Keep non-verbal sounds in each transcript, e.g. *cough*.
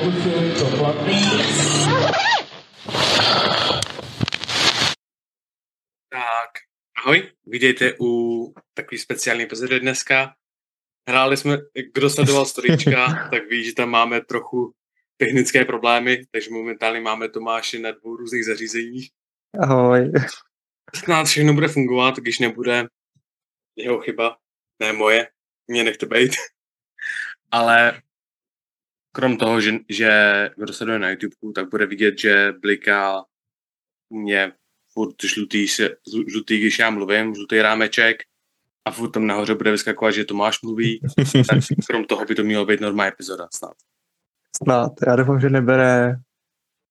pokusil to platný. Tak, ahoj, vítejte u takový speciální epizody dneska. Hráli jsme, kdo sledoval storíčka, *laughs* tak ví, že tam máme trochu technické problémy, takže momentálně máme Tomáše na dvou různých zařízeních. Ahoj. Snad všechno bude fungovat, když nebude jeho chyba, ne moje, mě nechte být. *laughs* Ale krom toho, že, že kdo sleduje na YouTube, tak bude vidět, že bliká mě furt žlutý, žlutý, když já mluvím, žlutý rámeček a furt tam nahoře bude vyskakovat, že Tomáš mluví, tak krom toho by to mělo být normální epizoda snad. Snad. Já doufám, že nebere,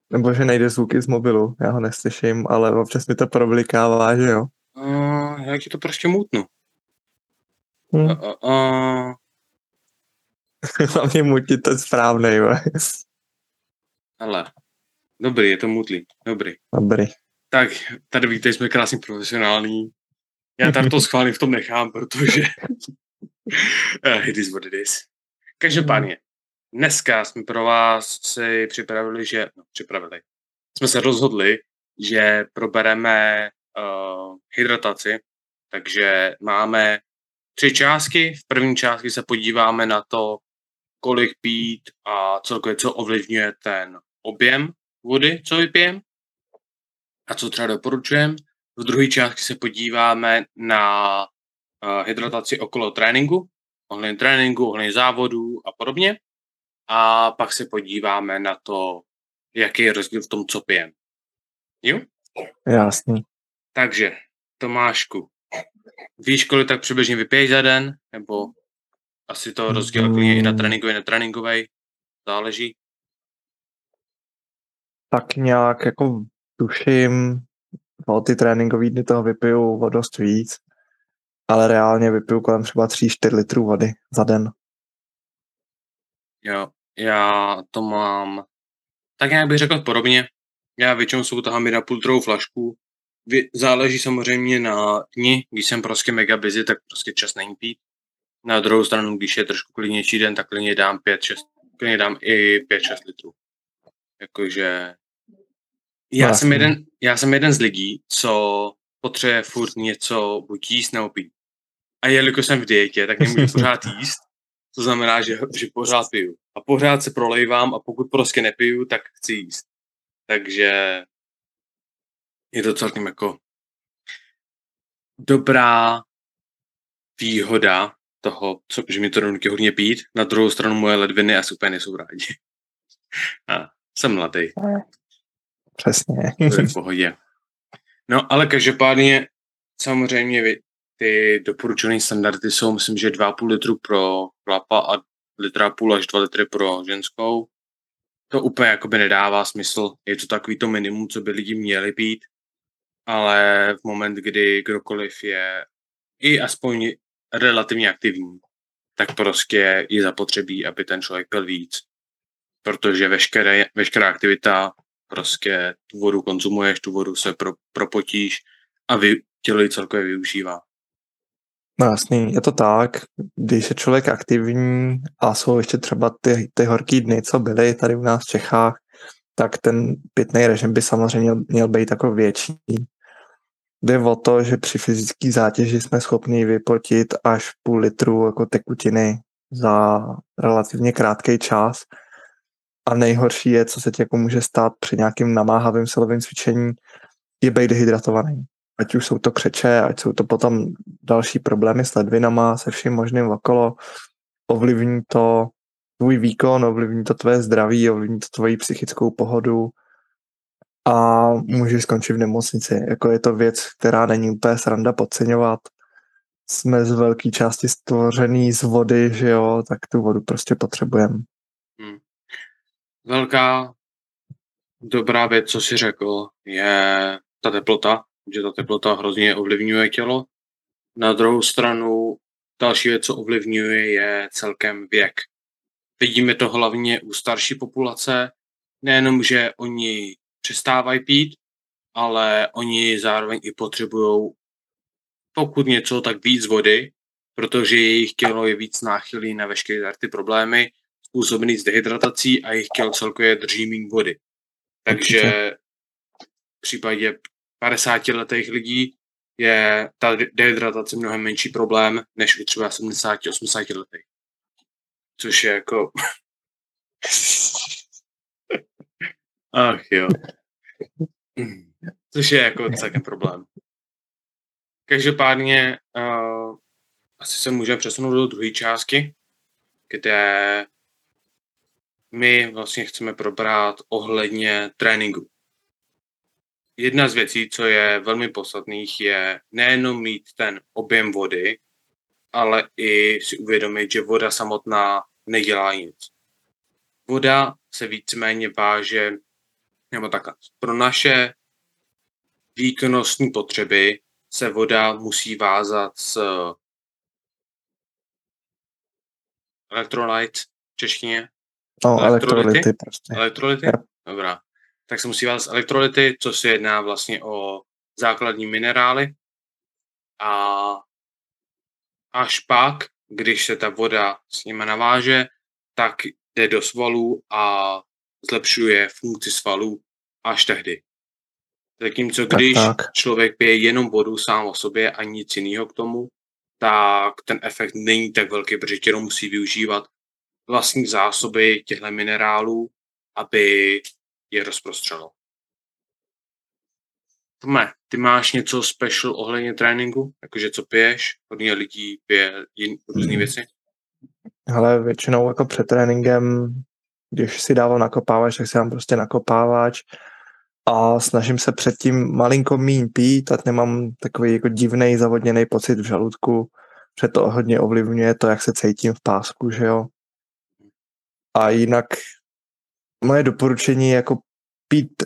nebo že nejde zvuky z mobilu. Já ho neslyším, ale občas mi to problikává, že jo. Uh, já ti to prostě mutnu. Hm. Uh, uh, uh, *laughs* Hlavně mutit to správnej, jo. ale, dobrý, je to mutlý, dobrý. Dobrý. Tak, tady víte, jsme krásně profesionální. Já tady to schválně v tom nechám, protože uh, it is what it is. Každopádně, dneska jsme pro vás si připravili, že, no, připravili, jsme se rozhodli, že probereme uh, hydrataci, takže máme tři částky. V první částky se podíváme na to, kolik pít a celkově co ovlivňuje ten objem vody, co vypijem a co třeba doporučujem. V druhé části se podíváme na uh, hydrataci okolo tréninku, ohledně tréninku, ohledně závodů a podobně. A pak se podíváme na to, jaký je rozdíl v tom, co pijem. Jo? Jasný. Takže, Tomášku, víš, kolik tak přibližně vypiješ za den? Nebo asi to rozdíl klidně i na tréninkový, na tréninkový? Záleží. Tak nějak jako tuším, o ty tréninkové dny toho vypiju o dost víc, ale reálně vypiju kolem třeba 3-4 litrů vody za den. Jo, já to mám, tak nějak bych řekl podobně. Já většinou jsou tahám na půl litrovou flašku. Záleží samozřejmě na dni, když jsem prostě mega busy, tak prostě čas není pít. Na druhou stranu, když je trošku klidnější den, tak klidně dám 5-6, klidně dám i 5-6 litrů. Jakože já No, jsem, jeden, já jsem jeden z lidí, co potřebuje furt něco buď jíst nebo pít. A jelikož jsem v dietě, tak nemůžu *laughs* pořád jíst. To znamená, že, že pořád piju. A pořád se prolejvám a pokud prostě nepiju, tak chci jíst. Takže je to celkem jako dobrá výhoda toho, co, že mi to donutí hodně pít. Na druhou stranu moje ledviny asi úplně nejsou rádi. A jsem mladý. Přesně. To je v pohodě. No, ale každopádně samozřejmě ty doporučené standardy jsou, myslím, že 2,5 litru pro chlapa a litra půl až 2 litry pro ženskou. To úplně jakoby nedává smysl. Je to takový to minimum, co by lidi měli pít, ale v moment, kdy kdokoliv je i aspoň relativně aktivní, tak prostě je zapotřebí, aby ten člověk pil víc. Protože veškeré, veškerá aktivita prostě tu vodu konzumuješ, tu vodu se pro, propotíš a vy, tělo ji celkově využívá. No jasný, je to tak, když je člověk aktivní a jsou ještě třeba ty, ty horký dny, co byly tady u nás v Čechách, tak ten pitný režim by samozřejmě měl, být jako větší. Jde o to, že při fyzické zátěži jsme schopni vypotit až půl litru jako tekutiny za relativně krátký čas. A nejhorší je, co se ti jako může stát při nějakým namáhavém silovém cvičení, je být dehydratovaný. Ať už jsou to křeče, ať jsou to potom další problémy s ledvinama, se vším možným okolo. Ovlivní to tvůj výkon, ovlivní to tvoje zdraví, ovlivní to tvoji psychickou pohodu a můžeš skončit v nemocnici. Jako je to věc, která není úplně sranda podceňovat. Jsme z velké části stvořený z vody, že jo, tak tu vodu prostě potřebujeme. Velká dobrá věc, co jsi řekl, je ta teplota, že ta teplota hrozně ovlivňuje tělo. Na druhou stranu další věc, co ovlivňuje, je celkem věk. Vidíme to hlavně u starší populace, nejenom, že oni přestávají pít, ale oni zároveň i potřebují, pokud něco, tak víc vody, protože jejich tělo je víc náchylý na veškeré ty problémy, způsobený s dehydratací a jejich tělo celkově drží méně vody. Takže v případě 50 letých lidí je ta dehydratace mnohem menší problém, než u třeba 70-80 letých. Což je jako... Ach jo. *laughs* Což je jako celkem problém. Každopádně uh, asi se můžeme přesunout do druhé částky, kde my vlastně chceme probrat ohledně tréninku. Jedna z věcí, co je velmi podstatných, je nejenom mít ten objem vody, ale i si uvědomit, že voda samotná nedělá nic. Voda se víceméně váže, nebo tak, pro naše výkonnostní potřeby se voda musí vázat s electrolyte v češtině. No, elektrolyty prostě. Elektrolyty? Yep. Dobrá. Tak se musí vázat s elektrolyty, co se jedná vlastně o základní minerály. A až pak, když se ta voda s nimi naváže, tak jde do svalů a zlepšuje funkci svalů až tehdy. Zatímco když tak, tak. člověk pije jenom vodu sám o sobě a nic jiného k tomu, tak ten efekt není tak velký, protože tělo musí využívat vlastní zásoby těchto minerálů, aby je rozprostřelo. Tome, ty máš něco special ohledně tréninku? Jakože co piješ? Hodně lidí pije jin, různé hmm. věci? Ale většinou jako před tréninkem, když si dával nakopávač, tak si dám prostě nakopávač a snažím se předtím malinko míň pít, ať nemám takový jako divný zavodněný pocit v žaludku, že to hodně ovlivňuje to, jak se cítím v pásku, že jo. A jinak moje doporučení je jako pít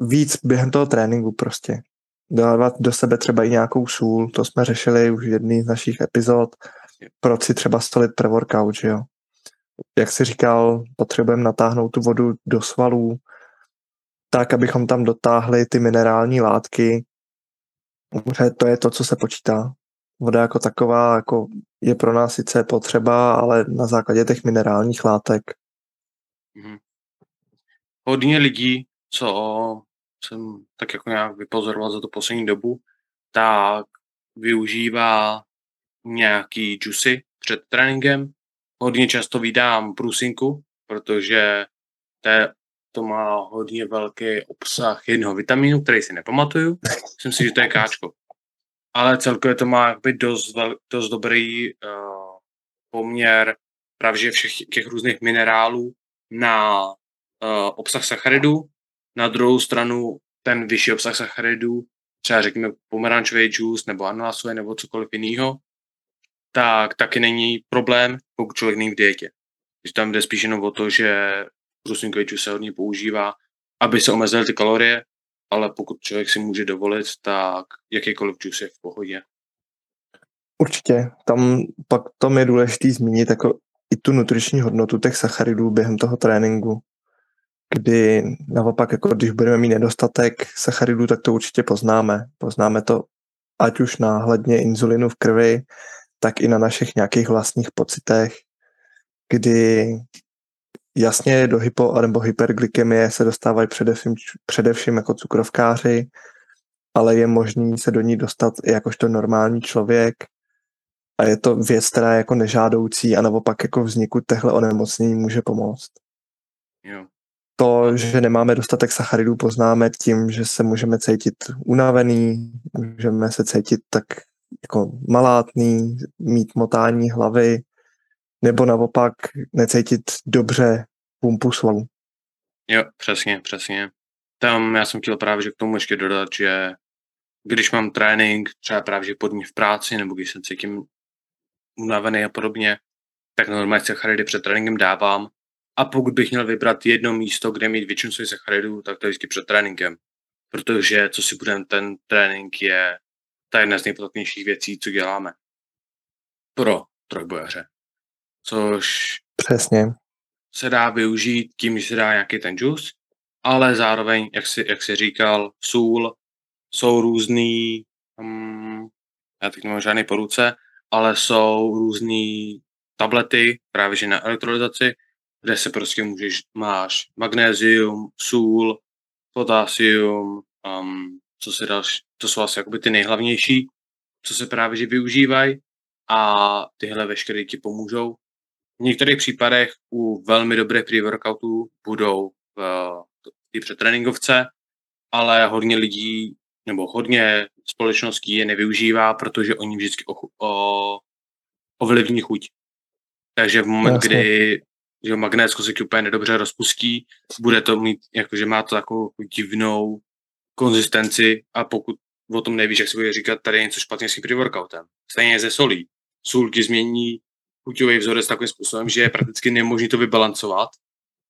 víc během toho tréninku prostě. Dávat do sebe třeba i nějakou sůl, to jsme řešili už v jedné z našich epizod, proč si třeba stolit pre-workout, že jo. Jak si říkal, potřebujeme natáhnout tu vodu do svalů, tak, abychom tam dotáhli ty minerální látky. Že to je to, co se počítá. Voda jako taková jako je pro nás sice potřeba, ale na základě těch minerálních látek. Mm-hmm. Hodně lidí, co jsem tak jako nějak vypozoroval za tu poslední dobu, tak využívá nějaký džusy před tréninkem. Hodně často vydám průsinku, protože to je to má hodně velký obsah jednoho vitamínu, který si nepamatuju. Myslím si, že to je káčko. Ale celkově to má jakby dost, dost dobrý uh, poměr právě všech těch různých minerálů na uh, obsah sacharidů. Na druhou stranu ten vyšší obsah sacharidů, třeba řekněme pomerančový džus nebo ananasový nebo cokoliv jiného, tak taky není problém, pokud člověk není v dietě. Když tam jde spíš jenom o to, že bruslinkový džus se hodně používá, aby se omezily ty kalorie, ale pokud člověk si může dovolit, tak jakýkoliv džus je v pohodě. Určitě. Tam pak tam je důležité zmínit jako i tu nutriční hodnotu těch sacharidů během toho tréninku, kdy naopak, jako když budeme mít nedostatek sacharidů, tak to určitě poznáme. Poznáme to ať už náhledně inzulinu v krvi, tak i na našich nějakých vlastních pocitech, kdy Jasně do hypo nebo hyperglykemie se dostávají především, především jako cukrovkáři, ale je možný se do ní dostat i jakožto normální člověk a je to věc, která je jako nežádoucí a naopak jako vzniku těchto onemocnění může pomoct. Jo. To, že nemáme dostatek sacharidů, poznáme tím, že se můžeme cítit unavený, můžeme se cítit tak jako malátný, mít motání hlavy, nebo naopak necítit dobře pumpu svalů. Jo, přesně, přesně. Tam já jsem chtěl právě že k tomu ještě dodat, že když mám trénink, třeba právě podní v práci, nebo když se cítím unavený a podobně, tak normálně sacharidy před tréninkem dávám. A pokud bych měl vybrat jedno místo, kde mít většinu svých sacharidů, tak to je vždycky před tréninkem. Protože, co si budeme, ten trénink je ta jedna z nejpodstatnějších věcí, co děláme pro trojbojaře což Přesně. se dá využít tím, že se dá nějaký ten džus, ale zároveň, jak si, jak si říkal, sůl, jsou různý, um, já teď nemám žádný po ruce, ale jsou různý tablety, právě že na elektrolyzaci, kde se prostě můžeš, máš magnézium, sůl, potásium, um, co se další, to jsou asi jakoby ty nejhlavnější, co se právě že využívají a tyhle veškeré ti pomůžou. V některých případech u velmi dobrých pre-workoutů budou v té přetréninkovce, ale hodně lidí nebo hodně společností je nevyužívá, protože oni vždycky o, o, ovlivní chuť. Takže v moment, Jasně. kdy že magnétsko se úplně nedobře rozpustí, bude to mít, jakože má to takovou divnou konzistenci a pokud o tom nevíš, jak si bude říkat, tady je něco špatně s tím pre-workoutem. Stejně ze solí. Sůl ti změní chuťový vzorec takovým způsobem, že je prakticky nemožné to vybalancovat,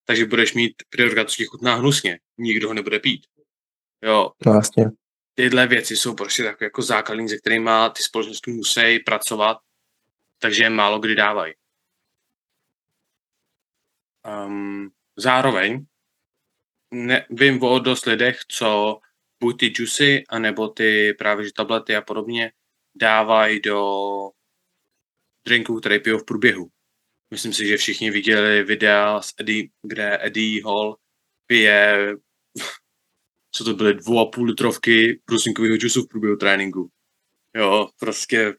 takže budeš mít pre-workout, co chutná hnusně. Nikdo ho nebude pít. Jo. No, vlastně. Tyhle věci jsou prostě takové jako základní, se kterými ty společnosti musí pracovat, takže je málo kdy dávají. Um, zároveň ne, vím o dost lidech, co buď ty juicy, anebo ty právě že tablety a podobně dávají do drinků, které pijou v průběhu. Myslím si, že všichni viděli videa z Eddie, kde Eddie Hall pije *laughs* co to byly, dvou a půl litrovky prusinkového džusu v průběhu tréninku. Jo, prostě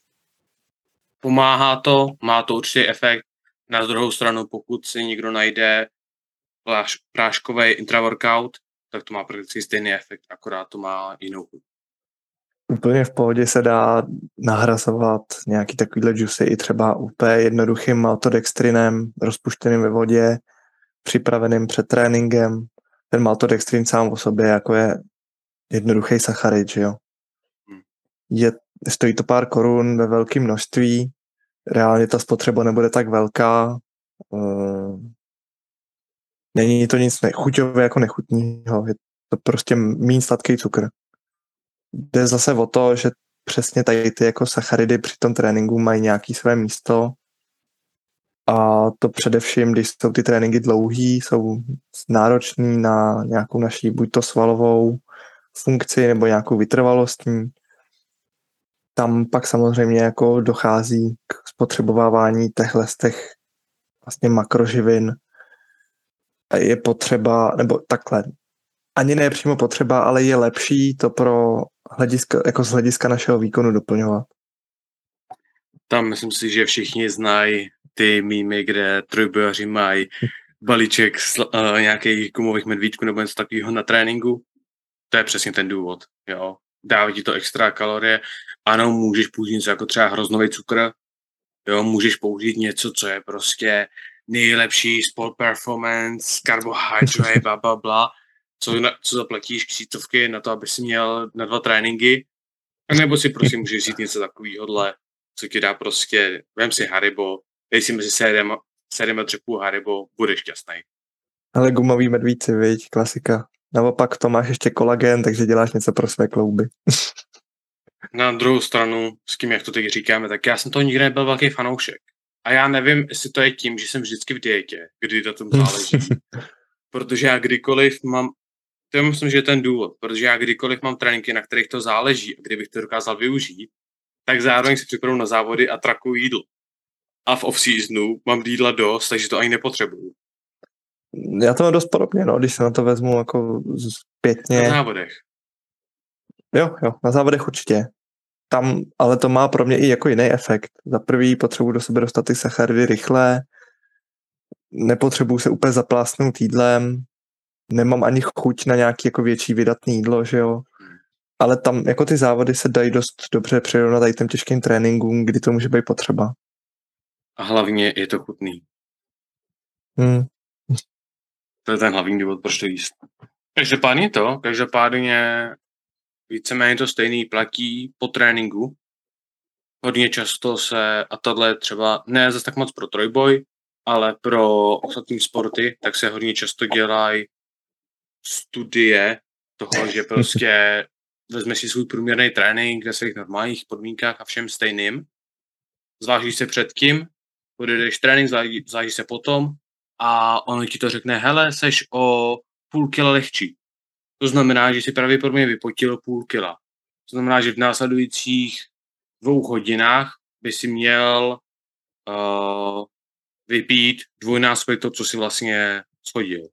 pomáhá to, má to určitě efekt. Na druhou stranu, pokud si někdo najde práškový intraworkout, tak to má prakticky stejný efekt, akorát to má jinou chuť. Úplně v pohodě se dá nahrazovat nějaký takovýhle juicy i třeba úplně jednoduchým maltodextrinem, rozpuštěným ve vodě, připraveným před tréninkem. Ten maltodextrin sám o sobě jako je jednoduchý sacharid, že jo. Hmm. Je, stojí to pár korun ve velkém množství, reálně ta spotřeba nebude tak velká, uh, není to nic nechuťové jako nechutního, je to prostě méně sladký cukr. Jde zase o to, že přesně tady ty jako sacharidy při tom tréninku mají nějaký své místo a to především, když jsou ty tréninky dlouhý, jsou náročný na nějakou naší buď to svalovou funkci nebo nějakou vytrvalostní, tam pak samozřejmě jako dochází k spotřebovávání těchto z těch vlastně makroživin. Je potřeba, nebo takhle, ani ne přímo potřeba, ale je lepší to pro hlediska, jako z hlediska našeho výkonu doplňovat. Tam myslím si, že všichni znají ty mýmy, kde trojbojaři mají balíček z, uh, nějakých gumových medvídků nebo něco takového na tréninku. To je přesně ten důvod. Jo. Dává ti to extra kalorie. Ano, můžeš použít něco jako třeba hroznový cukr, jo, můžeš použít něco, co je prostě nejlepší sport performance, carbohydrate, bla, bla, bla, co, co zaplatíš křítovky na to, aby si měl na dva tréninky, a nebo si prostě můžeš říct něco takového, co ti dá prostě, vem si Haribo, dej si mezi sériema, sériema dřepů Haribo, budeš šťastný. Ale gumový medvíci, viď, klasika. Naopak to máš ještě kolagen, takže děláš něco pro své klouby. *laughs* Na druhou stranu, s kým, jak to teď říkáme, tak já jsem to nikdy nebyl velký fanoušek. A já nevím, jestli to je tím, že jsem vždycky v dietě, kdy to tom záleží. *laughs* protože já kdykoliv mám, to je myslím, že je ten důvod, protože já kdykoliv mám tréninky, na kterých to záleží a kdybych to dokázal využít, tak zároveň si připravu na závody a trakuju jídlo. A v off-seasonu mám jídla dost, takže to ani nepotřebuju. Já to mám dost podobně, no, když se na to vezmu jako zpětně. Na závodech. Jo, jo, na závodech určitě. Tam, ale to má pro mě i jako jiný efekt. Za prvý potřebuji do sebe dostat ty sacharidy rychle, nepotřebuji se úplně zaplásnout jídlem, nemám ani chuť na nějaký jako větší vydatný jídlo, že jo. Ale tam jako ty závody se dají dost dobře přirovnat tady těm těžkým tréninkům, kdy to může být potřeba. A hlavně je to chutný. Hmm. To je ten hlavní důvod, proč to jíst. Každopádně to, každopádně víceméně to stejný platí po tréninku. Hodně často se, a tohle třeba ne zase tak moc pro trojboj, ale pro ostatní sporty, tak se hodně často dělají studie toho, že prostě *laughs* vezme si svůj průměrný trénink ve svých normálních podmínkách a všem stejným, zvážíš se předtím, odjedeš trénink, zvážíš se potom a on ti to řekne, hele, seš o půl kila lehčí. To znamená, že si pravděpodobně vypotil půl kila. To znamená, že v následujících dvou hodinách by si měl uh, vypít dvojnásobek to, co si vlastně schodil.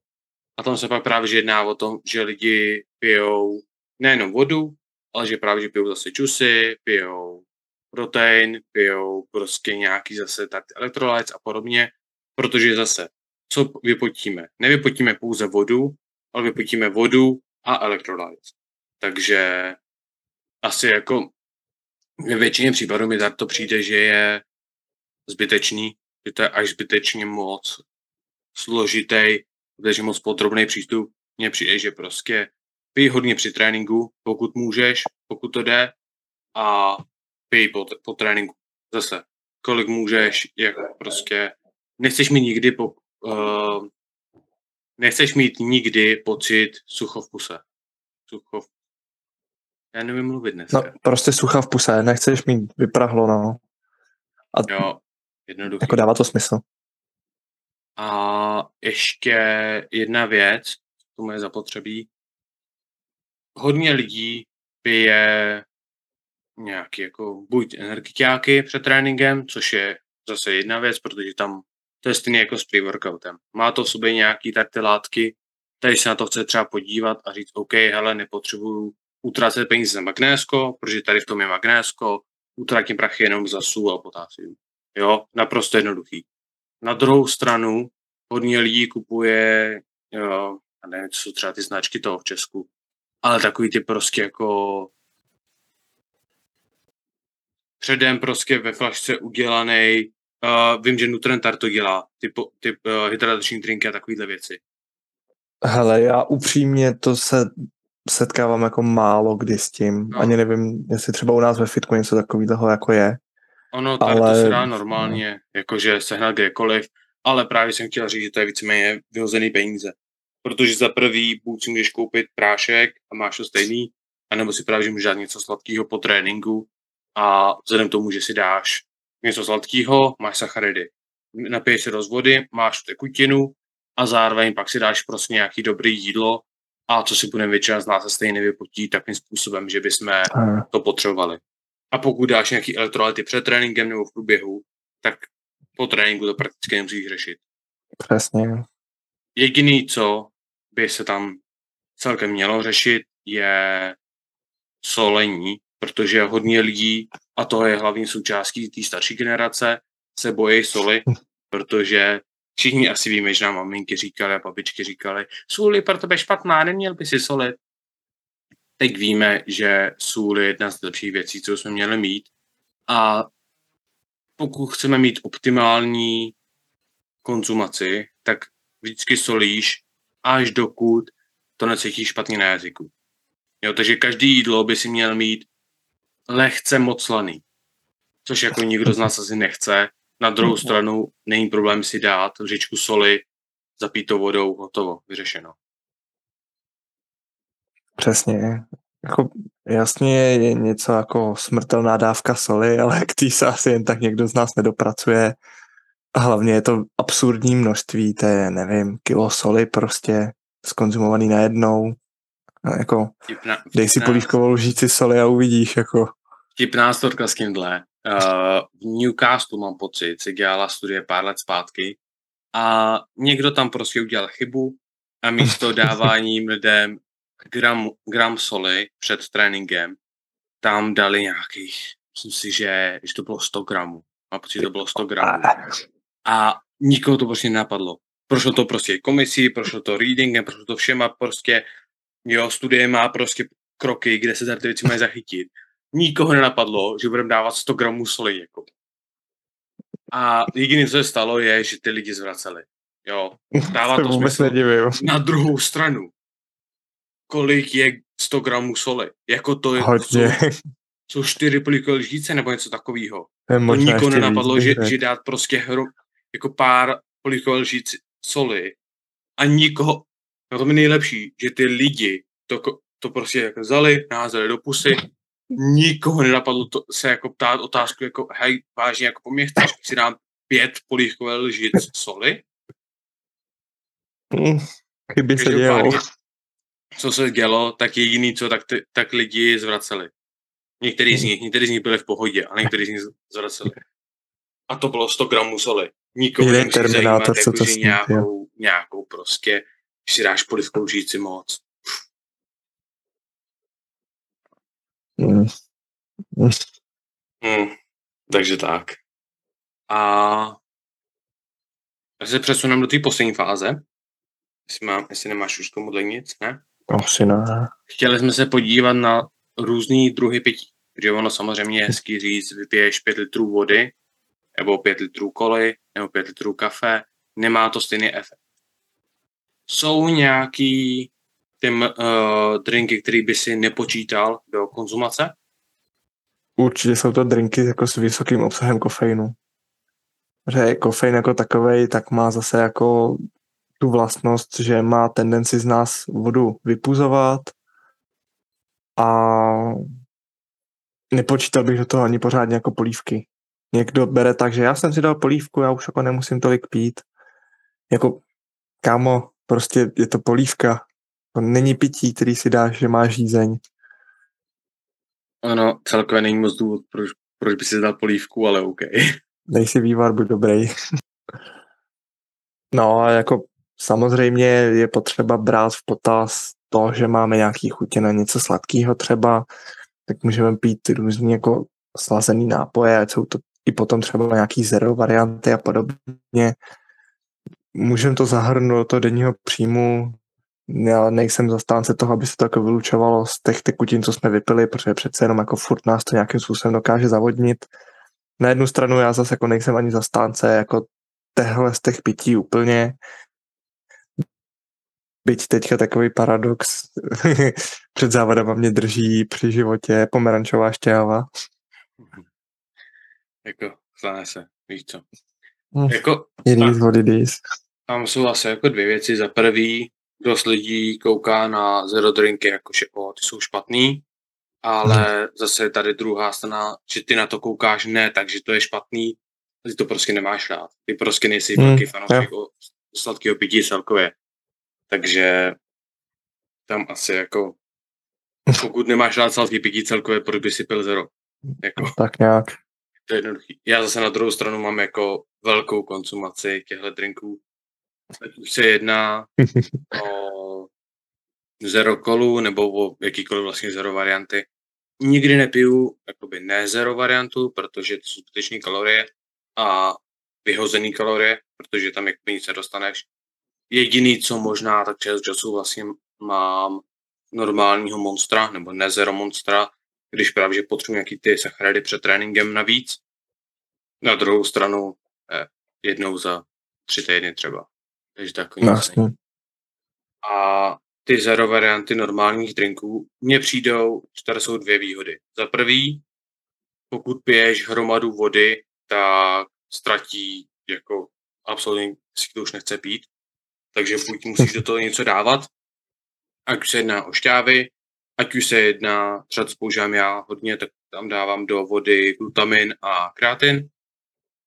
A tam se pak právě jedná o tom, že lidi pijou nejenom vodu, ale že právě že pijou zase čusy, pijou protein, pijou prostě nějaký zase tak elektrolytes a podobně, protože zase, co vypotíme? Nevypotíme pouze vodu, ale vypotíme vodu a elektrolytes. Takže asi jako ve většině případů mi to přijde, že je zbytečný, že to je až zbytečně moc složitý, zbytečně moc podrobný přístup. Mně přijde, že prostě pij hodně při tréninku, pokud můžeš, pokud to jde, a pij po, po tréninku. Zase, kolik můžeš, jak prostě, nechceš mít nikdy po, uh, nechceš mít nikdy pocit sucho v puse. Sucho v... Já nevím mluvit dnes. No, prostě sucha v puse, nechceš mít vyprahlo, no. A jo, jednoduché. Jako dává to smysl. A ještě jedna věc, tomu je zapotřebí. Hodně lidí pije nějaký jako buď energiťáky před tréninkem, což je zase jedna věc, protože tam to je stejný jako s pre-workoutem. Má to v sobě nějaký tak ty látky, tady se na to chce třeba podívat a říct, OK, hele, nepotřebuju utrácet peníze za magnésko, protože tady v tom je magnésko, utratím prachy jenom za sůl a potásium. Jo, naprosto jednoduchý. Na druhou stranu hodně lidí kupuje, jo, a nevím, co jsou třeba ty značky toho v Česku, ale takový ty prostě jako předem prostě ve flašce udělaný, uh, vím, že Nutrentar to dělá, ty, ty uh, hydratační drinky a takovýhle věci. Hele, já upřímně to se setkávám jako málo kdy s tím. No. Ani nevím, jestli třeba u nás ve fitku něco takového jako je. Ono, tak ale... to se dá normálně, no. jakože sehnat kdekoliv, ale právě jsem chtěl říct, že to je víceméně vyhozený peníze. Protože za prvý buď si můžeš koupit prášek a máš to stejný, anebo si právě že můžeš dát něco sladkého po tréninku a vzhledem k tomu, že si dáš něco sladkého, máš sacharidy. Napiješ se do vody, máš tekutinu a zároveň pak si dáš prostě nějaký dobrý jídlo a co si budeme většina z nás se stejně nevypotí takým způsobem, že bychom to potřebovali. A pokud dáš nějaký elektrolyty před tréninkem nebo v průběhu, tak po tréninku to prakticky nemusíš řešit. Přesně. Jediný, co by se tam celkem mělo řešit, je solení, protože hodně lidí, a to je hlavní součástí té starší generace, se bojí soli, *laughs* protože všichni asi víme, že nám maminky říkali a babičky říkali, sůl je pro tebe špatná, neměl by si solit. Teď víme, že sůl je jedna z lepších věcí, co jsme měli mít. A pokud chceme mít optimální konzumaci, tak vždycky solíš, až dokud to necítíš špatně na jazyku. Jo, takže každý jídlo by si měl mít lehce moc slaný, což jako nikdo z nás asi nechce. Na druhou stranu není problém si dát lžičku soli, zapít to vodou, hotovo, vyřešeno. Přesně. Jako, jasně je něco jako smrtelná dávka soli, ale k tý se asi jen tak někdo z nás nedopracuje. A hlavně je to absurdní množství, to je, nevím, kilo soli prostě skonzumovaný najednou. A jako, dej si polívkovou lžíci soli a uvidíš, jako. Vtipná storka s tímhle. Uh, v Newcastle mám pocit, se dělala studie pár let zpátky a někdo tam prostě udělal chybu a místo *laughs* dávání lidem gram, gram soli před tréninkem, tam dali nějakých, myslím si, že, že to bylo 100 gramů. A pocit, to bylo 100 gramů. A nikoho to prostě nenapadlo. Prošlo to prostě komisí, prošlo to readingem, prošlo to všema prostě, jo, studie má prostě kroky, kde se ty věci mají zachytit. Nikoho nenapadlo, že budeme dávat 100 gramů soli, jako. A jediné, co se stalo, je, že ty lidi zvraceli. Jo, *laughs* dává to smysl. Na druhou stranu, kolik je 100 gramů soli? Jako to je, Hodně. Jsou, jsou čtyři políkové lžíce nebo něco takového. To nikoho nenapadlo, víc, že, že dát prostě hru, jako pár políkové lžíc soli a nikoho, no to mi nejlepší, že ty lidi to, to prostě jako vzali, naházeli do pusy, nikoho nenapadlo to, se jako ptát otázku, jako hej, vážně, jako po mě chceš si dám pět polívkové lžic soli? Mm, chyby se dělalo. Co se dělo, tak jediný co, tak, ty, tak lidi zvraceli. Některý z nich, některý z nich byli v pohodě, a některý z nich zvraceli. A to bylo 100 gramů soli. Jiný nemusí zajímat, co jako, to že nějakou, nějakou prostě, když si dáš polivkou žít si moc. Mm. Mm. Hmm. Takže tak. A já se přesuneme do té poslední fáze. Jestli, mám, jestli nemáš už k tomuhle nic, ne? Asi ne. Chtěli jsme se podívat na různý druhy pití. Protože ono samozřejmě je hezký říct, vypiješ 5 litrů vody, nebo 5 litrů koly, nebo 5 litrů kafe. Nemá to stejný efekt. Jsou nějaký ty uh, drinky, který by si nepočítal do konzumace? Určitě jsou to drinky jako s vysokým obsahem kofeinu. Že kofein jako takovej, tak má zase jako tu vlastnost, že má tendenci z nás vodu vypuzovat a nepočítal bych do toho ani pořádně jako polívky. Někdo bere tak, že já jsem si dal polívku, já už jako nemusím tolik pít. Jako, kámo, prostě je to polívka. To není pití, který si dáš, že máš žízeň. Ano, celkově není moc důvod, proč, proč by si dal polívku, ale OK. *laughs* Dej si vývar, buď dobrý. no a jako samozřejmě je potřeba brát v potaz to, že máme nějaký chutě na něco sladkého třeba, tak můžeme pít různý jako slazený nápoje, ať jsou to i potom třeba nějaký zero varianty a podobně. Můžeme to zahrnout do toho denního příjmu, já nejsem zastánce toho, aby se to jako vylučovalo z těch tekutin, co jsme vypili, protože přece jenom jako furt nás to nějakým způsobem dokáže zavodnit. Na jednu stranu já zase jako nejsem ani zastánce jako tehle z těch pití úplně, byť teďka takový paradox *laughs* před závodama mě drží při životě pomerančová šťáva. Jako, stane se, víš co. Hm. Jako, It is what it is. tam jsou asi jako dvě věci. Za prvý, dost lidí kouká na zero drinky, jakože o, ty jsou špatný, ale zase je tady druhá strana, že ty na to koukáš ne, takže to je špatný, ty to prostě nemáš rád. Ty prostě nejsi Hmm, velký fanoušek o sladkého pití celkově. Takže tam asi jako, pokud nemáš rád sladký pití celkově, proč by si pil zero? Jako, *laughs* Tak nějak. to je jednoduchý. Já zase na druhou stranu mám jako velkou konzumaci těchto drinků. Ať už se jedná *laughs* o zero kolu nebo o jakýkoliv vlastně zero varianty. Nikdy nepiju jakoby ne zero variantu, protože to jsou zbytečné kalorie a vyhozený kalorie, protože tam jakoby nic nedostaneš. Jediný, co možná, tak čas času vlastně mám normálního monstra, nebo ne zero monstra, když právě že potřebuji nějaký ty sacharidy před tréninkem navíc. Na druhou stranu eh, jednou za tři týdny třeba. Takže takový jasně. a ty zero varianty normálních drinků mně přijdou, že tady jsou dvě výhody. Za prvý, pokud piješ hromadu vody, tak ztratí jako absolutně si to už nechce pít. Takže buď musíš do toho něco dávat, ať už se jedná o šťávy, ať už se jedná, třeba co používám já hodně, tak tam dávám do vody glutamin a kreatin,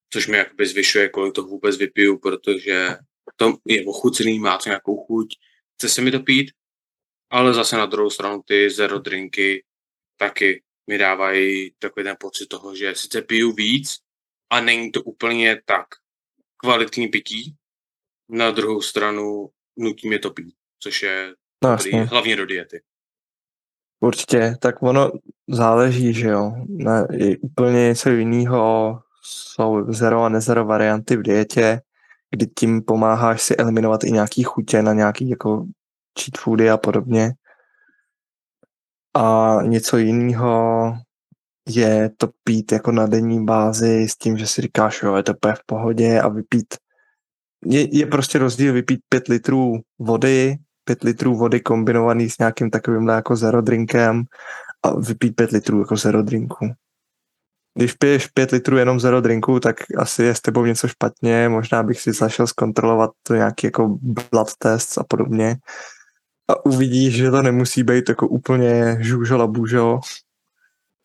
což mi jakoby zvyšuje, kolik toho vůbec vypiju, protože to je ochucený, má to nějakou chuť, chce se mi to pít, ale zase na druhou stranu ty zero drinky taky mi dávají takový ten pocit toho, že sice piju víc a není to úplně tak kvalitní pití, na druhou stranu nutí mě to pít, což je No, dobrý, hlavně do diety. Určitě, tak ono záleží, že jo. Ne, je úplně něco jiného jsou zero a nezero varianty v dietě, kdy tím pomáháš si eliminovat i nějaký chutě na nějaký jako cheat foody a podobně. A něco jiného je to pít jako na denní bázi s tím, že si říkáš, jo, je to v pohodě a vypít je, je prostě rozdíl vypít 5 litrů vody, 5 litrů vody kombinovaný s nějakým takovým jako zero drinkem a vypít 5 litrů jako zero drinku. Když piješ 5 litrů jenom zero drinku, tak asi je s tebou něco špatně, možná bych si zašel zkontrolovat to nějaký jako blood test a podobně. A uvidíš, že to nemusí být jako úplně žůžol a bůžo.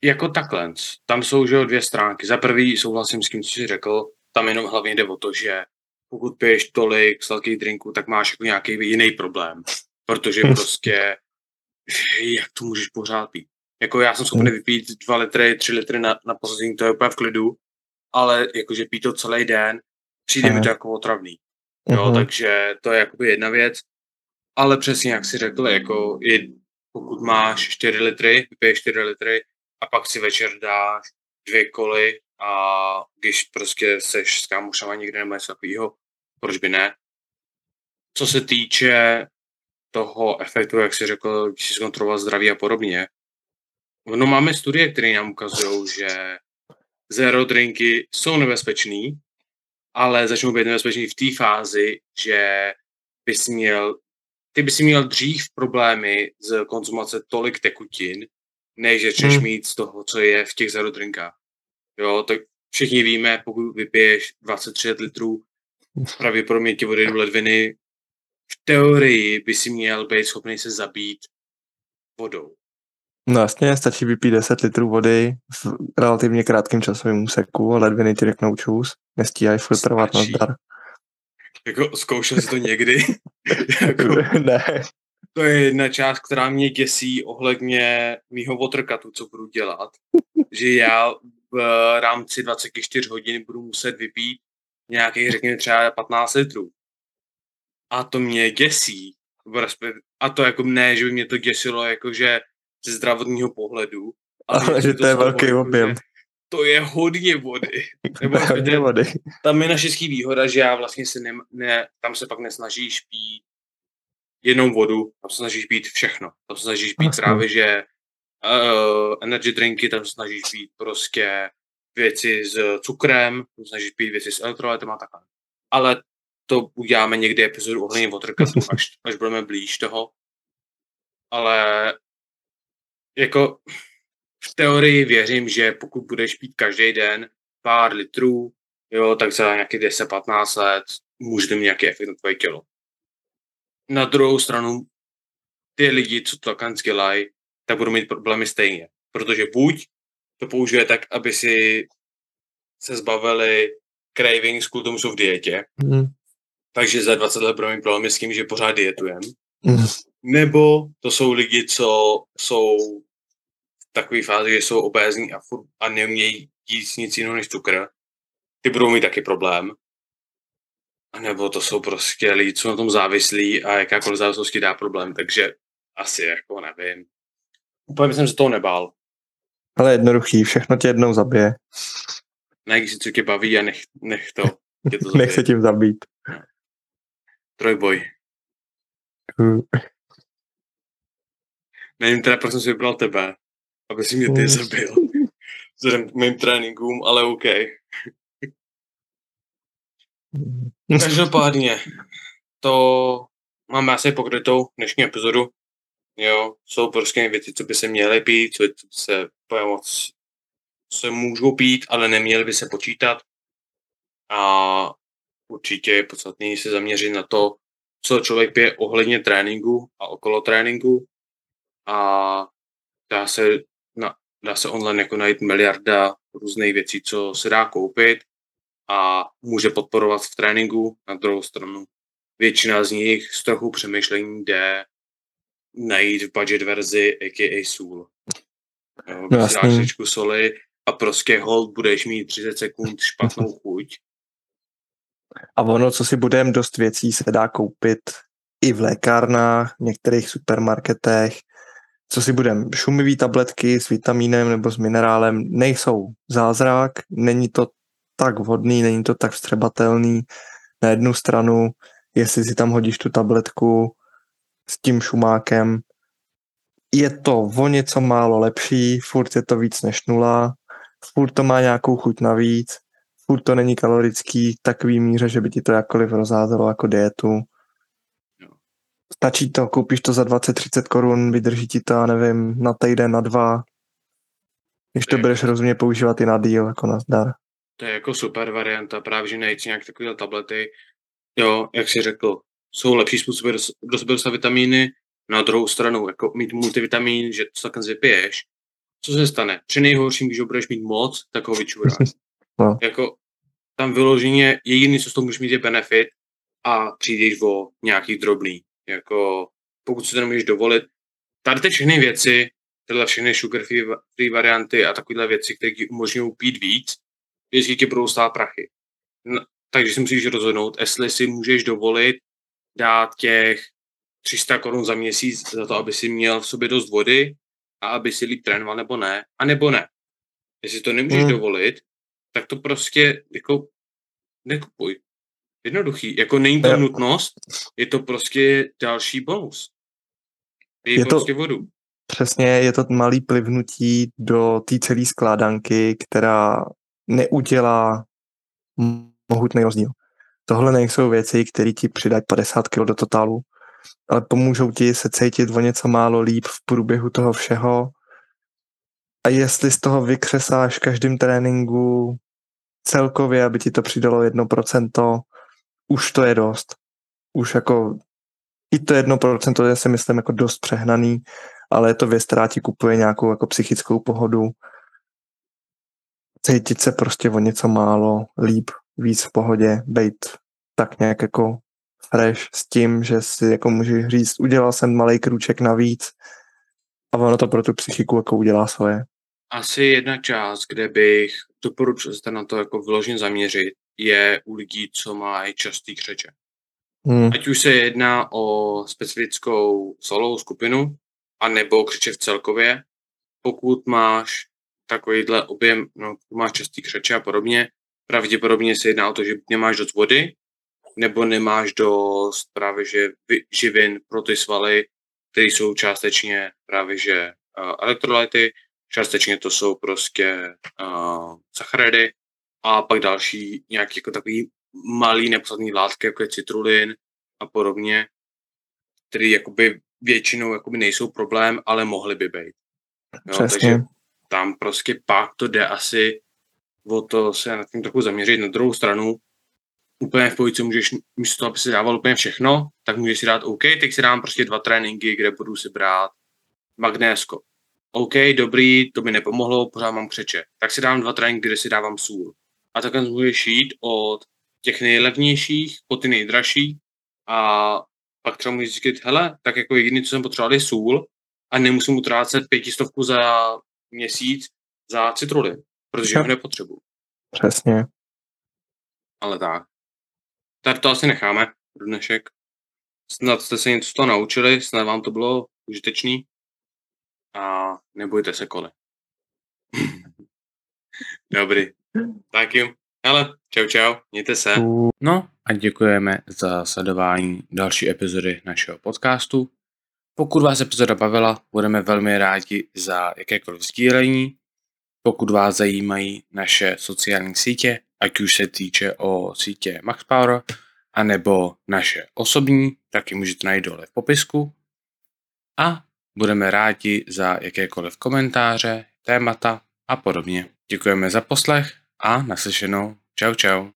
Jako takhle, tam jsou že dvě stránky. Za prvý souhlasím s tím, co jsi řekl, tam jenom hlavně jde o to, že pokud piješ tolik sladkých drinků, tak máš jako nějaký jiný problém. Protože *laughs* prostě, jak to můžeš pořád pít? Jako já jsem schopný vypít dva litry, tři litry na, na poslední, to je úplně v klidu, ale jakože pít to celý den, Přijde mi to jako otravný. Jo, Mhm. takže to je jakoby jedna věc. Ale přesně jak si řekl, jako je, pokud máš 4 litry, vypiješ 4 litry a pak si večer dáš dvě koly a když prostě seš s kámošama někde nebo něco takového, proč by ne? Co se týče toho efektu, jak si řekl, když si zkontroloval zdraví a podobně, no máme studie, které nám ukazují, že zero drinky jsou nebezpečný, ale začnou být nebezpečný v té fázi, že bys měl, ty bys měl dřív problémy z konzumace tolik tekutin, než začneš Hmm. mít z toho, co je v těch zero drinkách. Jo, tak všichni víme, pokud vypiješ 23 litrů, pravděpodobně ti odejdu ledviny, v teorii by si měl být schopný se zabít vodou. No jasně, stačí vypít 10 litrů vody v relativně krátkém časovém úseku a ledviny ti řeknou čus, nestíhají filtrovat na zdar. Jako zkoušel jsi to někdy? *laughs* jako, ne, to je jedna část, která mě děsí ohledně mýho watercutu, co budu dělat. že já v rámci 24 hodin budu muset vypít nějakých, řekněme, třeba 15 litrů. A to mě děsí. A to jako ne, že by mě to děsilo jakože ze zdravotního pohledu. ale děsí že to je z toho, velký objem. To je hodně vody. *laughs* Nebo To je hodně respektive vody. tam je naštěstí výhoda, že já vlastně se ne, ne, tam se pak nesnažíš pít jenom vodu, tam se snažíš pít všechno. Tam se snažíš pít Jasně. právě, že uh, energy drinky, tam se snažíš pít prostě věci s cukrem, tam se snažíš pít věci s elektrolytem a takhle. Ale to uděláme někdy epizodu ohledně watercutu, až, až budeme blíž toho. Ale jako v teorii věřím, že pokud budeš pít každý den pár litrů, jo, tak za nějakých 10-15 let může mít nějaký efekt na tvoje tělo. Na druhou stranu, ty lidi, co to takhle dělají, tak budou mít problémy stejně. Protože buď to použije tak, aby si se zbavili cravings kvůli tomu, jsou v dietě, Mm. takže za 20 let budeme mít problémy s tím, že pořád dietujem. Mm. Nebo to jsou lidi, co jsou takové fázi, že jsou obézní a, furt, a neumějí jíst nic jiného než cukr. Ty budou mít taky problém. A nebo to jsou prostě lidi, co na tom závislí a jakákoliv závislost ti dá problém, takže asi jako nevím. Úplně jsem se toho nebál. Ale jednoduchý, všechno tě jednou zabije. Ne, když si co tě baví a nech, nech to. Tě to *laughs* Nech se tím zabít. Trojboj. Mm. Nevím teda, proč jsem si vybral tebe, aby si mě ty Mm. zabil. Vzhledem k mým tréninkům, ale OK. Každopádně, to máme asi pokrytou dnešní epizodu. Jo, jsou prostě věci, co by se měly pít, co se pomoc se můžou pít, ale neměly by se počítat. A určitě je podstatný se zaměřit na to, co člověk pije ohledně tréninku a okolo tréninku. A dá se, dá se online jako najít miliarda různých věcí, co se dá koupit a může podporovat v tréninku. Na druhou stranu většina z nich z trochu přemýšlení jde najít v budget verzi a.k.a. sůl. Jo, No soli a prostě hold budeš mít 30 sekund špatnou *laughs* chuť. A ono, co si budem, dost věcí se dá koupit i v lékárnách, v některých supermarketech. Co si budem, šumivý tabletky s vitamínem nebo s minerálem nejsou zázrak, není to tak vhodný, není to tak vstřebatelný. Na jednu stranu, jestli si tam hodíš tu tabletku s tím šumákem, je to o něco málo lepší, furt je to víc než nula, furt to má nějakou chuť navíc, furt to není kalorický takový míře, že by ti to jakkoliv rozházelo jako dietu. Stačí to, koupíš to za 20-30 korun, vydrží ti to, nevím, na týden, na dva. Když to budeš rozumně používat i na díl, jako na zdar. To je jako super varianta, právě že najít si nějak takové tablety. Jo, jak jsi řekl, jsou lepší způsoby, do sebe dostat vitamíny, na druhou stranu, jako mít multivitamin, že to takhle vypiješ, co se stane? Při nejhorším, když ho budeš mít moc, tak ho vyčuráš. *laughs* No. Jako tam vyloženě jediný, co z toho můžeš mít, je benefit a přijdeš o nějaký drobný. Jako pokud si to nemůžeš dovolit, tady ty všechny věci, tyhle všechny sugar free, varianty a takovéhle věci, které ti umožňují pít víc, vždycky ti budou stát prachy. N- takže si musíš rozhodnout, jestli si můžeš dovolit dát těch 300 korun za měsíc za to, aby si měl v sobě dost vody a aby si líp trénoval nebo ne, a nebo ne. Jestli to nemůžeš hmm. dovolit, tak to prostě jako nekupuj. Jednoduchý. Jako není to nutnost, je to prostě další bonus. Je, je prostě to, vodu. Přesně, je to malý plivnutí do té celé skládanky, která neudělá mohutný rozdíl. Tohle nejsou věci, které ti přidají 50 kg do totálu, ale pomůžou ti se cítit o něco málo líp v průběhu toho všeho. A jestli z toho vykřesáš každým tréninku celkově, aby ti to přidalo 1%, už to je dost. Už jako i to 1% je si myslím jako dost přehnaný, ale je to věc, která ti kupuje nějakou jako psychickou pohodu. Cítit se prostě o něco málo líp, víc v pohodě, být tak nějak jako fresh s tím, že si jako můžeš říct, udělal jsem malý krůček navíc a ono to pro tu psychiku jako udělá svoje. Asi jedna část, kde bych doporučil se na to jako vyloženě zaměřit, je u lidí, co mají častý křeče. Hmm. Ať už se jedná o specifickou solovou skupinu, anebo křeče v celkově. Pokud máš takovýhle objem, no, máš častý křeče a podobně, pravděpodobně se jedná o to, že nemáš dost vody, nebo nemáš dost právě že živin pro ty svaly, které jsou částečně právě že uh, elektrolyty, částečně to jsou prostě uh, sacharidy a pak další nějaký jako takový malý nepodstatný látky, jako je citrulin a podobně, který jakoby většinou jakoby nejsou problém, ale mohly by být. Jo, takže tam prostě pak to jde asi o to se na tím trochu zaměřit. Na druhou stranu, úplně v pojici můžeš, místo toho, aby si dával úplně všechno, tak můžeš si dát OK, teď si dám prostě dva tréninky, kde budu si brát magnésko. OK, dobrý, to mi nepomohlo, pořád mám křeče. Tak si dám dva tréninky, kde si dávám sůl. A takhle můžeš jít od těch nejlevnějších po ty nejdražší a pak třeba můžeš říct, hele, tak jako jediný, co jsem potřeboval, je sůl a nemusím utrácet pětistovku za měsíc za citrulin, protože ho nepotřebuji. Přesně. Ale tak. Tak to asi necháme pro dnešek. Snad jste se něco z toho naučili, snad vám to bylo užitečný a nebojte se kole. *laughs* Dobrý. Tak jo. Hele, čau čau, mějte se. No a děkujeme za sledování další epizody našeho podcastu. Pokud vás epizoda bavila, budeme velmi rádi za jakékoliv sdílení. Pokud vás zajímají naše sociální sítě, ať už se týče o sítě MaxPower, anebo naše osobní, tak ji můžete najít dole v popisku. A budeme rádi za jakékoliv komentáře, témata a podobně. Děkujeme za poslech a naslyšenou. Čau čau.